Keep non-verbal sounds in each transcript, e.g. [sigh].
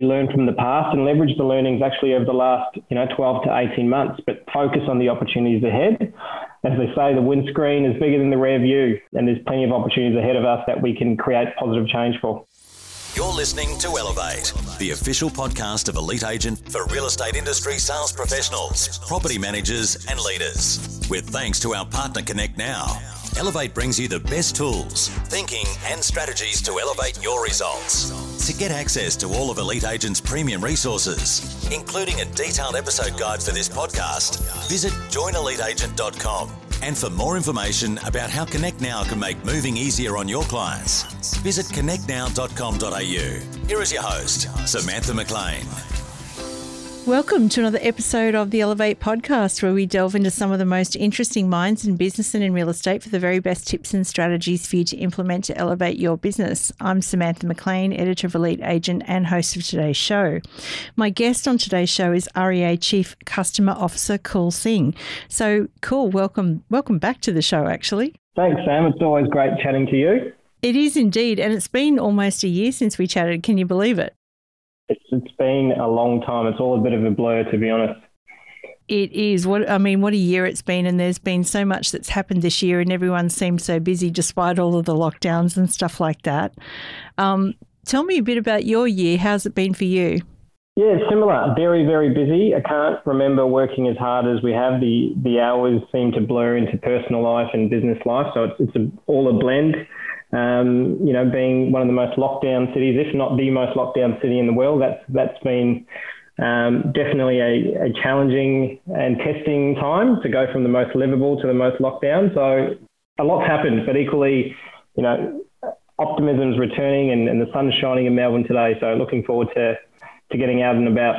learn from the past and leverage the learnings actually over the last you know 12 to 18 months, but focus on the opportunities ahead. As they say, the windscreen is bigger than the rear view, and there's plenty of opportunities ahead of us that we can create positive change for. You're listening to Elevate, the official podcast of Elite Agent for real estate industry sales professionals, property managers, and leaders. With thanks to our partner Connect Now. Elevate brings you the best tools, thinking, and strategies to elevate your results. To get access to all of Elite Agent's premium resources, including a detailed episode guide for this podcast, visit joineliteagent.com. And for more information about how Connect Now can make moving easier on your clients, visit connectnow.com.au. Here is your host, Samantha McLean. Welcome to another episode of the Elevate podcast, where we delve into some of the most interesting minds in business and in real estate for the very best tips and strategies for you to implement to elevate your business. I'm Samantha McLean, editor of Elite Agent and host of today's show. My guest on today's show is REA Chief Customer Officer Kul Singh. So, Kul, welcome, welcome back to the show. Actually, thanks, Sam. It's always great chatting to you. It is indeed, and it's been almost a year since we chatted. Can you believe it? It's, it's been a long time. It's all a bit of a blur, to be honest. It is. What I mean, what a year it's been, and there's been so much that's happened this year, and everyone seems so busy despite all of the lockdowns and stuff like that. Um, tell me a bit about your year. How's it been for you? Yeah, similar. Very, very busy. I can't remember working as hard as we have. The the hours seem to blur into personal life and business life, so it's it's a, all a blend. Um, you know, being one of the most lockdown cities, if not the most lockdown city in the world, that's that's been um, definitely a, a, challenging and testing time to go from the most livable to the most lockdown. So a lot's happened, but equally, you know, optimism's returning and, and the sun's shining in Melbourne today. So looking forward to to getting out and about.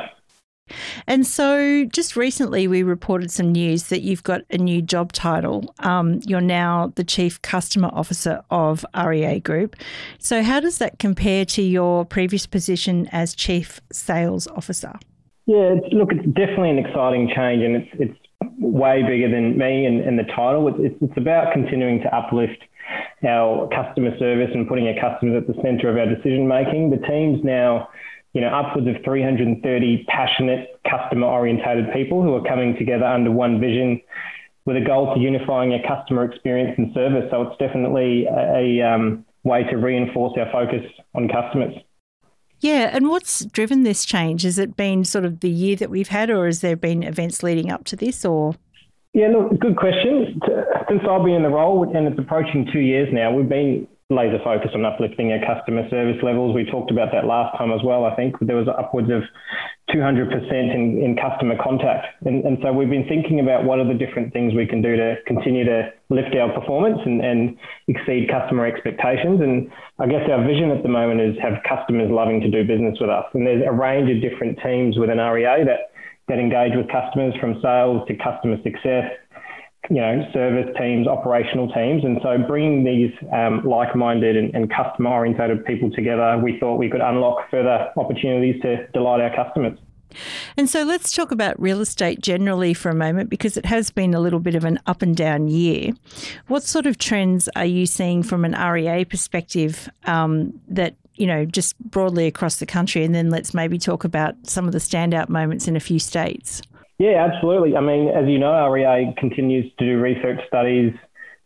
And so, just recently, we reported some news that you've got a new job title. Um, you're now the Chief Customer Officer of REA Group. So, how does that compare to your previous position as Chief Sales Officer? Yeah, look, it's definitely an exciting change, and it's it's way bigger than me and, and the title. It's, it's about continuing to uplift our customer service and putting our customers at the centre of our decision making. The team's now you know, upwards of 330 passionate, customer orientated people who are coming together under one vision with a goal to unifying our customer experience and service. So it's definitely a, a um, way to reinforce our focus on customers. Yeah, and what's driven this change? Has it been sort of the year that we've had, or has there been events leading up to this, or? Yeah, look, good question. Since I've been in the role, and it's approaching two years now, we've been laser focus on uplifting our customer service levels. We talked about that last time as well. I think there was upwards of 200% in, in customer contact. And, and so we've been thinking about what are the different things we can do to continue to lift our performance and, and exceed customer expectations. And I guess our vision at the moment is have customers loving to do business with us. And there's a range of different teams within REA that, that engage with customers from sales to customer success you know, service teams, operational teams. And so bringing these um, like-minded and, and customer-oriented people together, we thought we could unlock further opportunities to delight our customers. And so let's talk about real estate generally for a moment because it has been a little bit of an up and down year. What sort of trends are you seeing from an REA perspective um, that, you know, just broadly across the country? And then let's maybe talk about some of the standout moments in a few states. Yeah, absolutely. I mean, as you know, REA continues to do research studies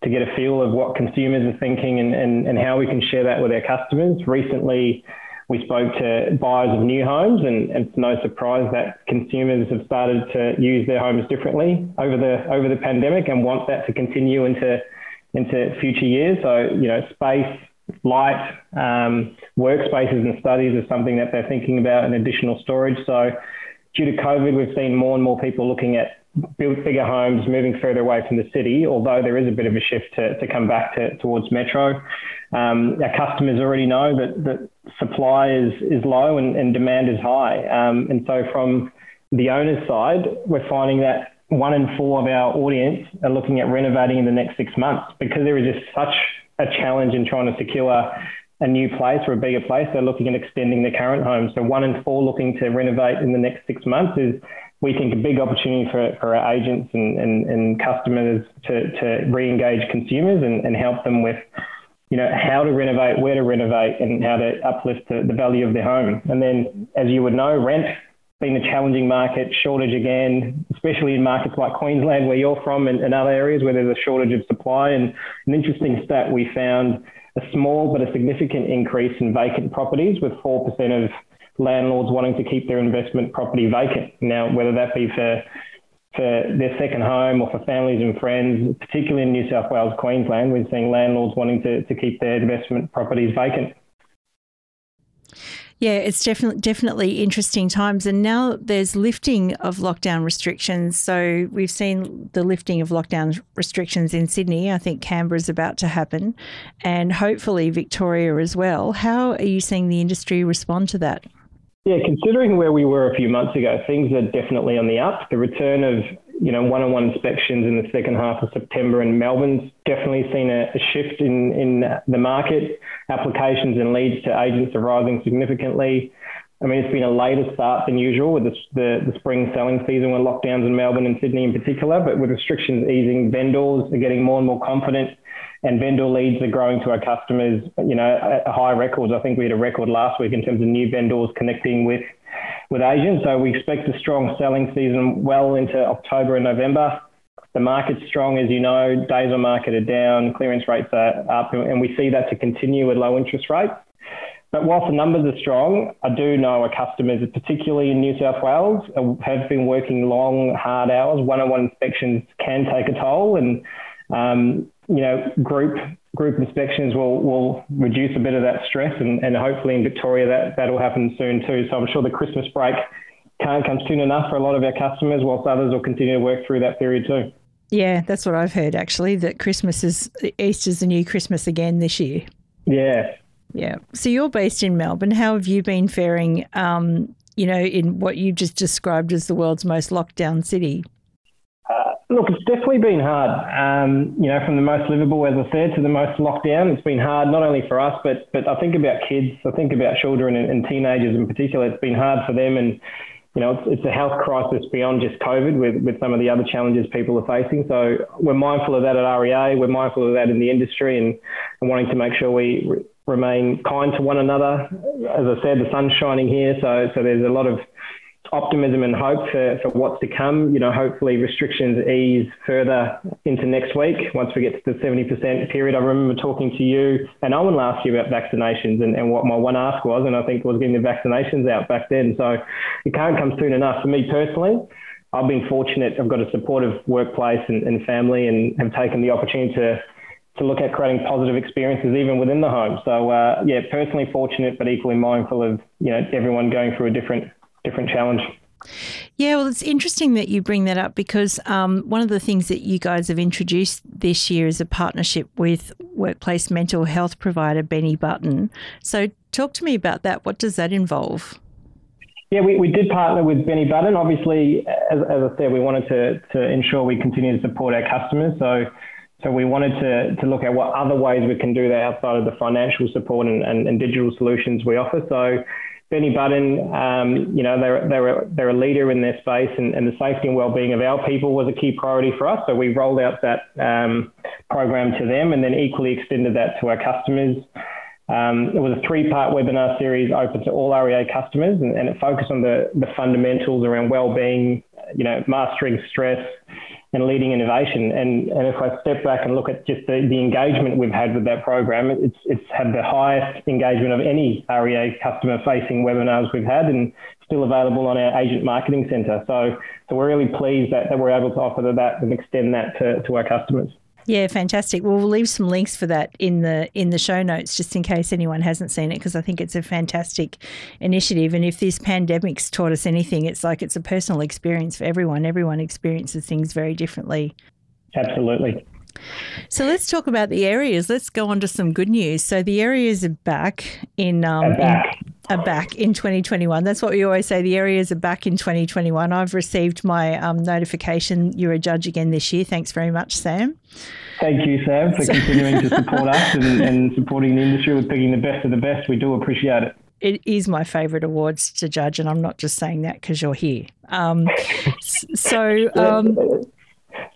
to get a feel of what consumers are thinking and, and, and how we can share that with our customers. Recently, we spoke to buyers of new homes, and, and it's no surprise that consumers have started to use their homes differently over the over the pandemic and want that to continue into into future years. So, you know, space, light, um, workspaces, and studies is something that they're thinking about, and additional storage. So due to COVID, we've seen more and more people looking at build bigger homes, moving further away from the city, although there is a bit of a shift to, to come back to, towards metro. Um, our customers already know that, that supply is, is low and, and demand is high. Um, and so from the owner's side, we're finding that one in four of our audience are looking at renovating in the next six months because there is just such a challenge in trying to secure a new place or a bigger place, they're looking at extending their current home. So one in four looking to renovate in the next six months is, we think, a big opportunity for, for our agents and, and, and customers to, to re-engage consumers and, and help them with you know, how to renovate, where to renovate, and how to uplift the, the value of their home. And then, as you would know, rent been a challenging market, shortage again, especially in markets like Queensland, where you're from, and, and other areas where there's a shortage of supply. And an interesting stat we found a small but a significant increase in vacant properties, with 4% of landlords wanting to keep their investment property vacant. Now, whether that be for for their second home or for families and friends, particularly in New South Wales, Queensland, we're seeing landlords wanting to, to keep their investment properties vacant. Yeah, it's definitely definitely interesting times, and now there's lifting of lockdown restrictions. So we've seen the lifting of lockdown restrictions in Sydney. I think Canberra is about to happen, and hopefully Victoria as well. How are you seeing the industry respond to that? Yeah, considering where we were a few months ago, things are definitely on the up. The return of you know one-on-one inspections in the second half of September in Melbourne's definitely seen a, a shift in in the market. Applications and leads to agents are rising significantly. I mean, it's been a later start than usual with the, the, the, spring selling season with lockdowns in Melbourne and Sydney in particular, but with restrictions easing, vendors are getting more and more confident and vendor leads are growing to our customers, you know, at high records. I think we had a record last week in terms of new vendors connecting with with Asian. So we expect a strong selling season well into October and November. The market's strong, as you know. Days on market are down, clearance rates are up, and we see that to continue with low interest rates. But whilst the numbers are strong, I do know our customers, particularly in New South Wales, have been working long, hard hours. One-on-one inspections can take a toll, and um, you know, group group inspections will, will reduce a bit of that stress, and, and hopefully in Victoria that that'll happen soon too. So I'm sure the Christmas break can't come soon enough for a lot of our customers, whilst others will continue to work through that period too. Yeah, that's what I've heard actually. That Christmas is Easter's the new Christmas again this year. Yeah. Yeah. So you're based in Melbourne. How have you been faring? Um, you know, in what you just described as the world's most locked down city. Look, it's definitely been hard. Um, you know, from the most livable, as I said, to the most locked down. It's been hard not only for us, but but I think about kids. I think about children and, and teenagers in particular. It's been hard for them, and you know, it's, it's a health crisis beyond just COVID with, with some of the other challenges people are facing. So we're mindful of that at REA. We're mindful of that in the industry and, and wanting to make sure we re- remain kind to one another. As I said, the sun's shining here. So, so there's a lot of optimism and hope for, for what's to come. You know, hopefully restrictions ease further into next week once we get to the 70% period. I remember talking to you and Owen last year about vaccinations and, and what my one ask was, and I think was getting the vaccinations out back then. So it can't come soon enough. For me personally, I've been fortunate. I've got a supportive workplace and, and family and have taken the opportunity to to look at creating positive experiences even within the home. So uh, yeah, personally fortunate, but equally mindful of you know everyone going through a different different challenge. Yeah, well, it's interesting that you bring that up because um, one of the things that you guys have introduced this year is a partnership with workplace mental health provider Benny Button. So, talk to me about that. What does that involve? Yeah, we, we did partner with Benny Button. Obviously, as, as I said, we wanted to, to ensure we continue to support our customers. So, so we wanted to, to look at what other ways we can do that outside of the financial support and, and, and digital solutions we offer. So Benny Button, um, you know, they're, they're, they're a leader in their space and, and the safety and well-being of our people was a key priority for us. So we rolled out that um, program to them and then equally extended that to our customers. Um, it was a three-part webinar series open to all REA customers and, and it focused on the, the fundamentals around well-being, you know, mastering stress, and leading innovation. And, and if I step back and look at just the, the engagement we've had with that program, it's, it's had the highest engagement of any REA customer facing webinars we've had and still available on our agent marketing centre. So, so we're really pleased that, that we're able to offer that and extend that to, to our customers. Yeah, fantastic. Well, we'll leave some links for that in the in the show notes, just in case anyone hasn't seen it, because I think it's a fantastic initiative. And if this pandemic's taught us anything, it's like it's a personal experience for everyone. Everyone experiences things very differently. Absolutely. So let's talk about the REAs. Let's go on to some good news. So the REAs are back in, um, back. in are back in 2021. That's what we always say. The REAs are back in 2021. I've received my um, notification. You're a judge again this year. Thanks very much, Sam. Thank you, Sam, for continuing to support us and, [laughs] and supporting the industry with picking the best of the best. We do appreciate it it is my favourite awards to judge, and I'm not just saying that because you're here. Um, so, [laughs] um,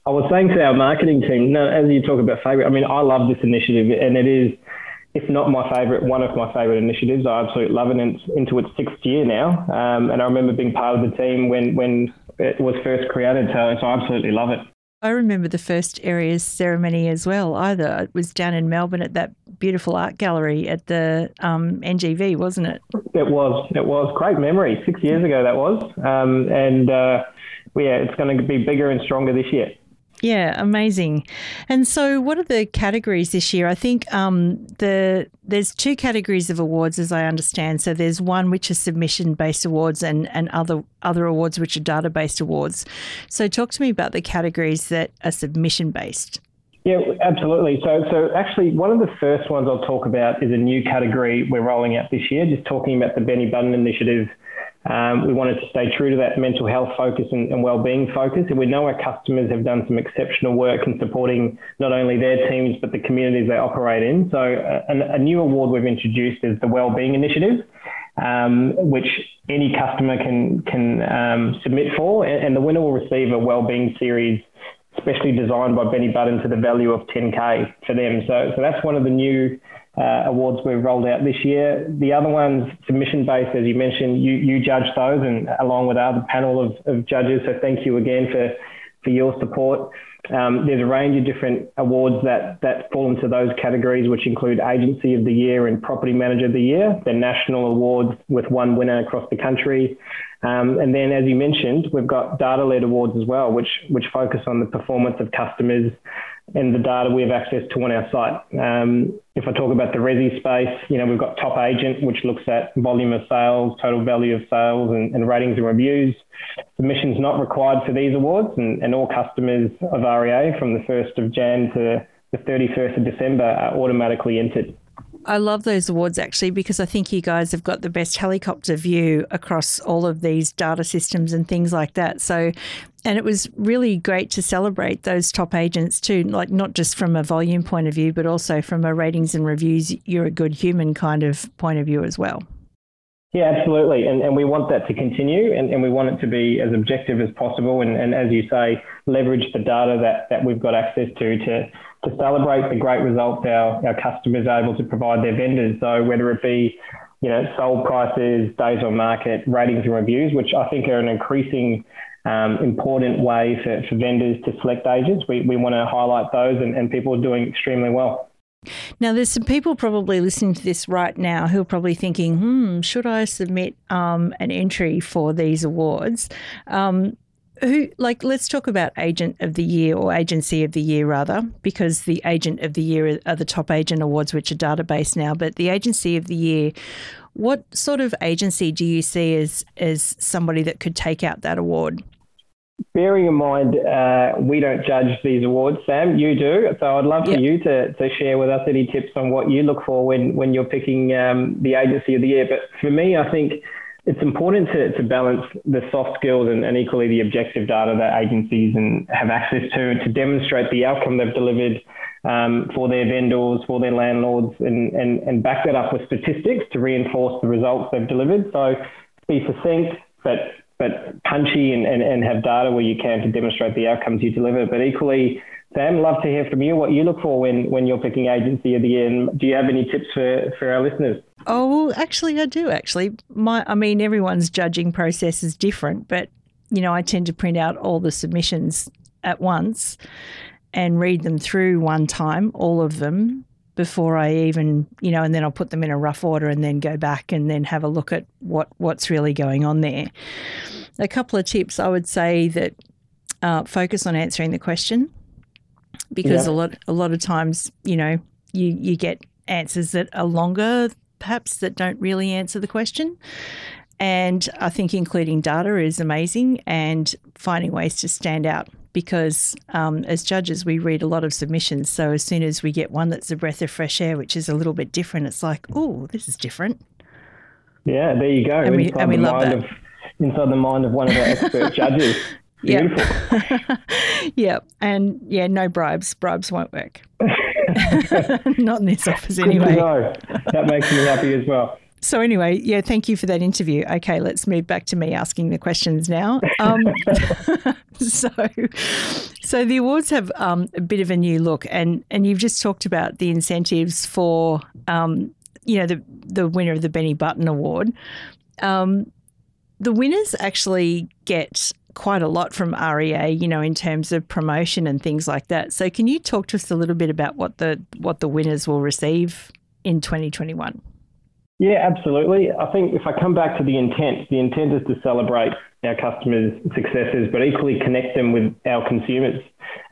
I was saying to our marketing team, Now, as you talk about favourite, I mean, I love this initiative, and it is if not my favourite, one of my favourite initiatives. I absolutely love it, and it's into its sixth year now. Um, and I remember being part of the team when when it was first created, so, so I absolutely love it. I remember the first REAs ceremony as well. Either it was down in Melbourne at that beautiful art gallery at the um, NGV, wasn't it? It was. It was great memory. Six years ago that was, um, and uh, yeah, it's going to be bigger and stronger this year. Yeah, amazing. And so, what are the categories this year? I think um, the there's two categories of awards, as I understand. So there's one which is submission based awards, and and other other awards which are data based awards. So talk to me about the categories that are submission based. Yeah, absolutely. So, so actually, one of the first ones I'll talk about is a new category we're rolling out this year. Just talking about the Benny Button initiative um, we wanted to stay true to that mental health focus and, and well-being focus. And we know our customers have done some exceptional work in supporting not only their teams but the communities they operate in. So uh, a, a new award we've introduced is the Well-being Initiative, um, which any customer can can um, submit for, and, and the winner will receive a well-being series specially designed by Benny Button to the value of 10k for them. So so that's one of the new uh, awards we've rolled out this year. The other ones, submission based, as you mentioned, you, you judge those and along with our panel of, of judges. So thank you again for, for your support. Um, there's a range of different awards that, that fall into those categories, which include Agency of the Year and Property Manager of the Year. They're national awards with one winner across the country. Um, and then, as you mentioned, we've got data-led awards as well, which which focus on the performance of customers and the data we have access to on our site. Um, if I talk about the resi space, you know, we've got Top Agent, which looks at volume of sales, total value of sales, and, and ratings and reviews. Submissions not required for these awards, and, and all customers of REA from the 1st of Jan to the 31st of December are automatically entered. I love those awards actually because I think you guys have got the best helicopter view across all of these data systems and things like that. So, and it was really great to celebrate those top agents too, like not just from a volume point of view, but also from a ratings and reviews, you're a good human kind of point of view as well. Yeah, absolutely. And, and we want that to continue and, and we want it to be as objective as possible. And, and as you say, leverage the data that, that we've got access to to to celebrate the great results our, our customers are able to provide their vendors. So whether it be, you know, sold prices, days on market, ratings and reviews, which I think are an increasing um, important way for, for vendors to select agents. We, we want to highlight those and, and people are doing extremely well. Now, there's some people probably listening to this right now who are probably thinking, hmm, should I submit um, an entry for these awards? Um, who like let's talk about agent of the year or agency of the year rather because the agent of the year are the top agent awards which are database now. But the agency of the year what sort of agency do you see as as somebody that could take out that award? Bearing in mind uh, we don't judge these awards sam you do. So i'd love yep. for you to, to share with us any tips on what you look for when when you're picking um, the agency of the year. But for me i think it's important to, to balance the soft skills and, and equally the objective data that agencies and have access to to demonstrate the outcome they've delivered um, for their vendors, for their landlords, and, and, and back that up with statistics to reinforce the results they've delivered. So be succinct, but but punchy and, and, and have data where you can to demonstrate the outcomes you deliver. But equally, Sam, love to hear from you what you look for when, when you're picking agency of the year. And do you have any tips for, for our listeners? Oh, well, actually, I do. Actually, my I mean, everyone's judging process is different, but you know, I tend to print out all the submissions at once and read them through one time, all of them, before I even, you know, and then I'll put them in a rough order and then go back and then have a look at what what's really going on there. A couple of tips I would say that uh, focus on answering the question because yeah. a lot a lot of times you know you you get answers that are longer perhaps that don't really answer the question and I think including data is amazing and finding ways to stand out because um, as judges we read a lot of submissions so as soon as we get one that's a breath of fresh air which is a little bit different it's like oh this is different yeah there you go and we, and we love that. Of, inside the mind of one of our expert [laughs] judges Beautiful. Yep. [laughs] yep. And yeah, no bribes. Bribes won't work. [laughs] [laughs] Not in this office anyway. No, that makes me happy as well. so anyway, yeah, thank you for that interview. Okay, let's move back to me asking the questions now. Um, [laughs] so, so the awards have um, a bit of a new look, and and you've just talked about the incentives for, um, you know, the the winner of the Benny Button Award. Um, the winners actually get quite a lot from REA, you know, in terms of promotion and things like that. So, can you talk to us a little bit about what the what the winners will receive in 2021? Yeah, absolutely. I think if I come back to the intent, the intent is to celebrate our customers' successes, but equally connect them with our consumers.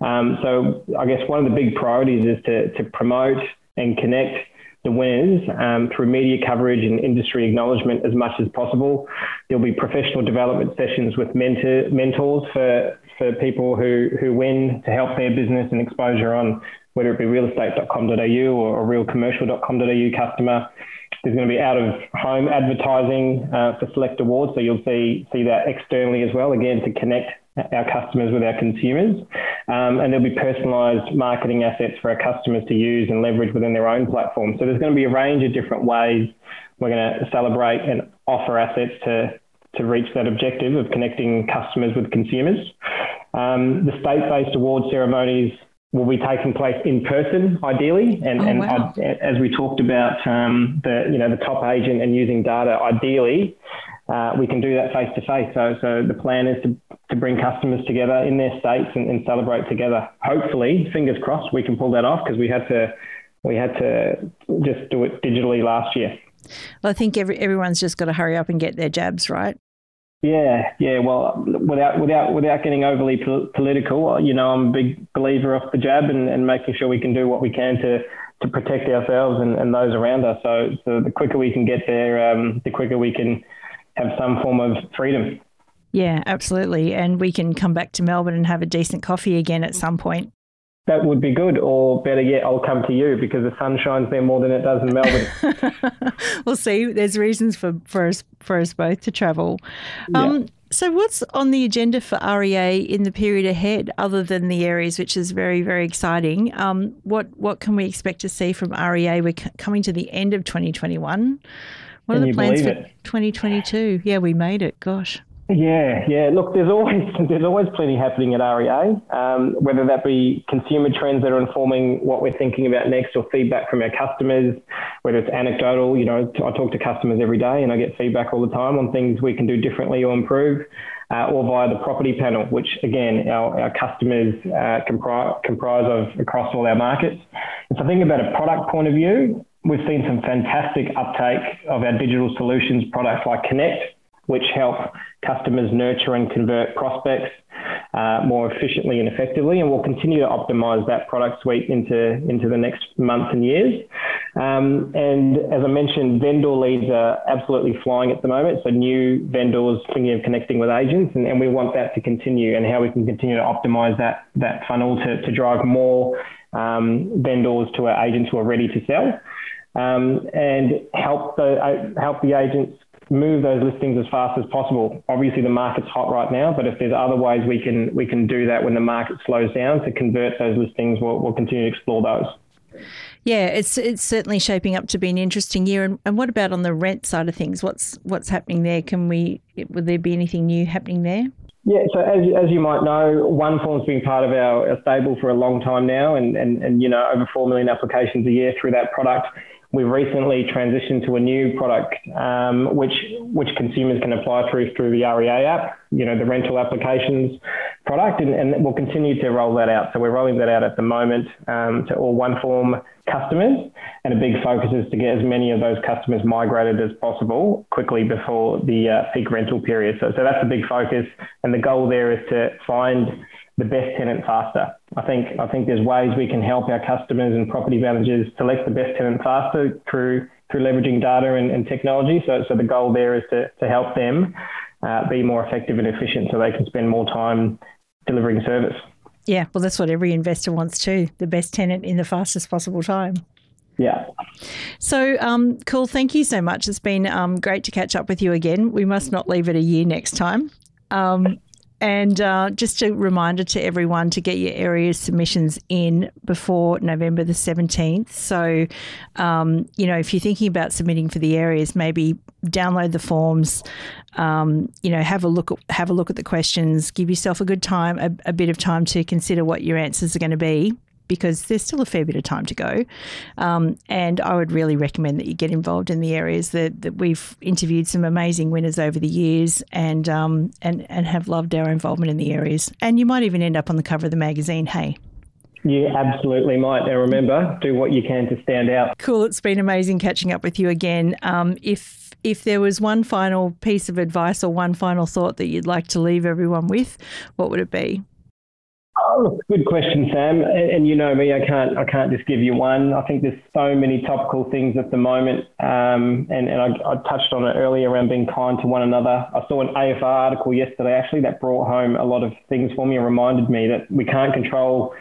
Um, so I guess one of the big priorities is to, to promote and connect the winners um, through media coverage and industry acknowledgement as much as possible. There'll be professional development sessions with mentor, mentors for, for people who, who win to help their business and exposure on whether it be realestate.com.au or a realcommercial.com.au customer. There's going to be out of home advertising uh, for select awards, so you'll see see that externally as well. Again, to connect our customers with our consumers, um, and there'll be personalised marketing assets for our customers to use and leverage within their own platform. So there's going to be a range of different ways we're going to celebrate and offer assets to to reach that objective of connecting customers with consumers. Um, the state-based award ceremonies will be taking place in person, ideally. And, oh, and wow. I, as we talked about, um, the you know the top agent and using data, ideally, uh, we can do that face to face. So so the plan is to, to bring customers together in their states and, and celebrate together. Hopefully, fingers crossed, we can pull that off because we had to we had to just do it digitally last year. Well, I think every, everyone's just got to hurry up and get their jabs, right? Yeah, yeah. Well, without without without getting overly po- political, you know, I'm a big believer of the jab and, and making sure we can do what we can to to protect ourselves and, and those around us. So, so the quicker we can get there, um, the quicker we can have some form of freedom. Yeah, absolutely. And we can come back to Melbourne and have a decent coffee again at some point that would be good. Or better yet, I'll come to you because the sun shines there more than it does in Melbourne. [laughs] we'll see. There's reasons for, for us for us both to travel. Um, yeah. So, what's on the agenda for REA in the period ahead, other than the REAs which is very, very exciting? Um, what what can we expect to see from REA? We're c- coming to the end of 2021. What can are the plans for 2022? Yeah, we made it. Gosh. Yeah, yeah. Look, there's always [laughs] there's always plenty happening at REA. Um, whether that be consumer trends that are informing what we're thinking about next, or feedback from our customers. Whether it's anecdotal, you know, I talk to customers every day, and I get feedback all the time on things we can do differently or improve. Uh, or via the property panel, which again our, our customers uh, comprise, comprise of across all our markets. If I think about a product point of view, we've seen some fantastic uptake of our digital solutions products like Connect, which help customers nurture and convert prospects uh, more efficiently and effectively. And we'll continue to optimize that product suite into, into the next months and years. Um, and as I mentioned, vendor leads are absolutely flying at the moment. So new vendors thinking of connecting with agents, and, and we want that to continue and how we can continue to optimize that, that funnel to, to drive more um, vendors to our agents who are ready to sell. Um, and help the uh, help the agents move those listings as fast as possible. Obviously, the market's hot right now, but if there's other ways we can we can do that when the market slows down to convert those listings, we'll, we'll continue to explore those. Yeah, it's it's certainly shaping up to be an interesting year. And, and what about on the rent side of things? What's what's happening there? Can we would there be anything new happening there? Yeah, so as, as you might know, OneForm's been part of our, our stable for a long time now, and, and, and you know over four million applications a year through that product. We've recently transitioned to a new product, um, which which consumers can apply through through the REA app. You know, the rental applications product, and, and we'll continue to roll that out. So we're rolling that out at the moment um, to all OneForm customers, and a big focus is to get as many of those customers migrated as possible quickly before the uh, peak rental period. So, so that's a big focus, and the goal there is to find the best tenant faster. I think I think there's ways we can help our customers and property managers select the best tenant faster through through leveraging data and, and technology. So so the goal there is to to help them uh, be more effective and efficient, so they can spend more time delivering service. Yeah, well, that's what every investor wants too: the best tenant in the fastest possible time. Yeah. So um, Kul. Thank you so much. It's been um, great to catch up with you again. We must not leave it a year next time. Um, And uh, just a reminder to everyone to get your REAs submissions in before November the 17th. So, um, you know, if you're thinking about submitting for the REAs, maybe download the forms, um, you know, have a look at, have a look at the questions, give yourself a good time, a, a bit of time to consider what your answers are going to be because there's still a fair bit of time to go. Um, and I would really recommend that you get involved in the REAs that, that we've interviewed some amazing winners over the years and, um, and, and have loved our involvement in the REAs. And you might even end up on the cover of the magazine, hey? You absolutely might. And remember, do what you can to stand out. Kul. It's been amazing catching up with you again. Um, if if there was one final piece of advice or one final thought that you'd like to leave everyone with, what would it be? Oh, look, good question, Sam. And, and, you know me, I can't, I can't just give you one. I think there's so many topical things at the moment, um, and, and I, I, touched on it earlier around being kind to one another. I saw an AFR article yesterday actually that brought home a lot of things for me and reminded me that we can't control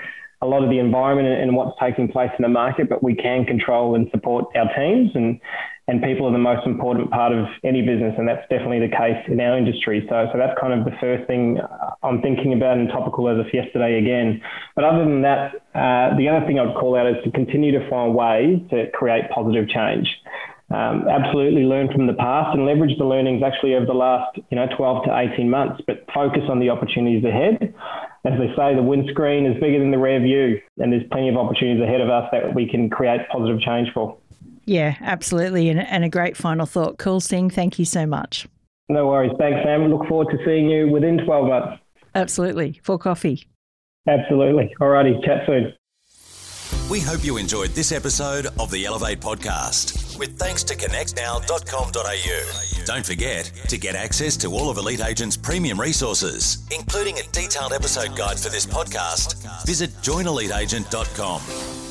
a lot of the environment and what's taking place in the market, but we can control and support our teams and and people are the most important part of any business, and that's definitely the case in our industry. So, so that's kind of the first thing I'm thinking about and topical as of yesterday again. But other than that, uh, the other thing I'd call out is to continue to find ways to create positive change. Um, absolutely learn from the past and leverage the learnings actually over the last you know 12 to 18 months, but focus on the opportunities ahead. As they say, the windscreen is bigger than the rear view, and there's plenty of opportunities ahead of us that we can create positive change for. Yeah, absolutely. And, and a great final thought. Kul Singh, thank you so much. No worries. Thanks, Sam. Look forward to seeing you within 12 months. Absolutely. For coffee. Absolutely. Alrighty. Chat soon. We hope you enjoyed this episode of the Elevate podcast with thanks to connectnow.com.au. Don't forget to get access to all of Elite Agent's premium resources, including a detailed episode guide for this podcast. Visit joineliteagent.com.